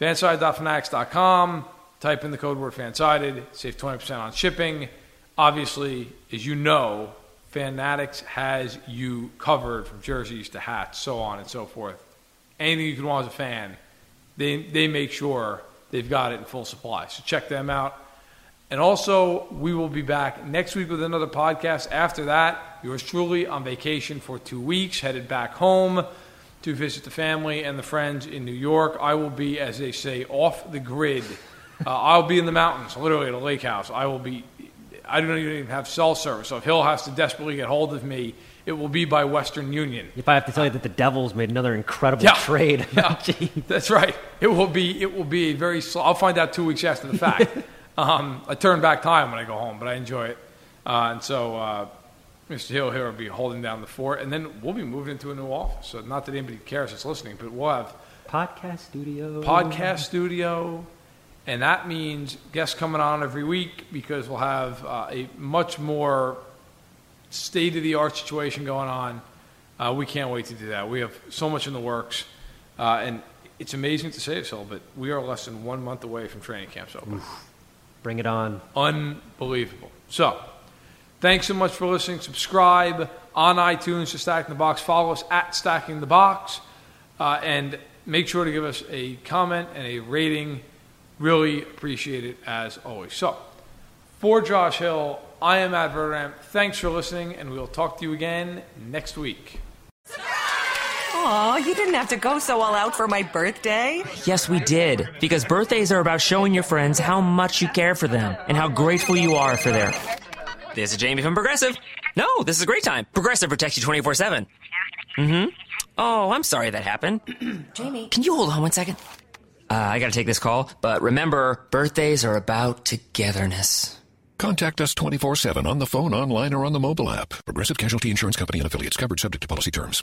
Fanside.fanatics.com. Type in the code word fansided. Save 20% on shipping. Obviously, as you know, Fanatics has you covered from jerseys to hats, so on and so forth. Anything you can want as a fan, they, they make sure they've got it in full supply. So check them out. And also, we will be back next week with another podcast. After that, yours truly on vacation for two weeks, headed back home to visit the family and the friends in New York. I will be, as they say, off the grid. Uh, I'll be in the mountains, literally at a lake house. I will be, I don't even have cell service. So if Hill has to desperately get hold of me, it will be by Western Union. if I have to tell you that the Devils made another incredible Yeah. trade. Yeah, that's right. It will be. It will be a very. Slow, I'll find out two weeks after the fact. um, I turn back time when I go home, but I enjoy it. Uh, and so, uh, Mr. Hill here will be holding down the fort, and then we'll be moving into a new office. So, not that anybody cares that's listening, but we'll have Podcast studio. podcast studio, and that means guests coming on every week because we'll have uh, a much more state of the art situation going on. Uh, we can't wait to do that. We have so much in the works, uh, and it's amazing to say so, but we are less than one month away from training camps open. Bring it on. Unbelievable. So, thanks so much for listening. Subscribe on iTunes to Stacking the Box. Follow us at Stacking the Box. Uh, and make sure to give us a comment and a rating. Really appreciate it as always. So, for Josh Hill, I am Matt. Thanks for listening, and we'll talk to you again next week. Aw, you didn't have to go so all out for my birthday. Yes, we did. Because birthdays are about showing your friends how much you care for them and how grateful you are for their. This is Jamie from Progressive. No, this is a great time. Progressive protects you 24 7. Mm hmm. Oh, I'm sorry that happened. Jamie. Can you hold on one second? Uh, I gotta take this call, but remember, birthdays are about togetherness. Contact us 24 7 on the phone, online, or on the mobile app. Progressive Casualty Insurance Company and affiliates covered subject to policy terms.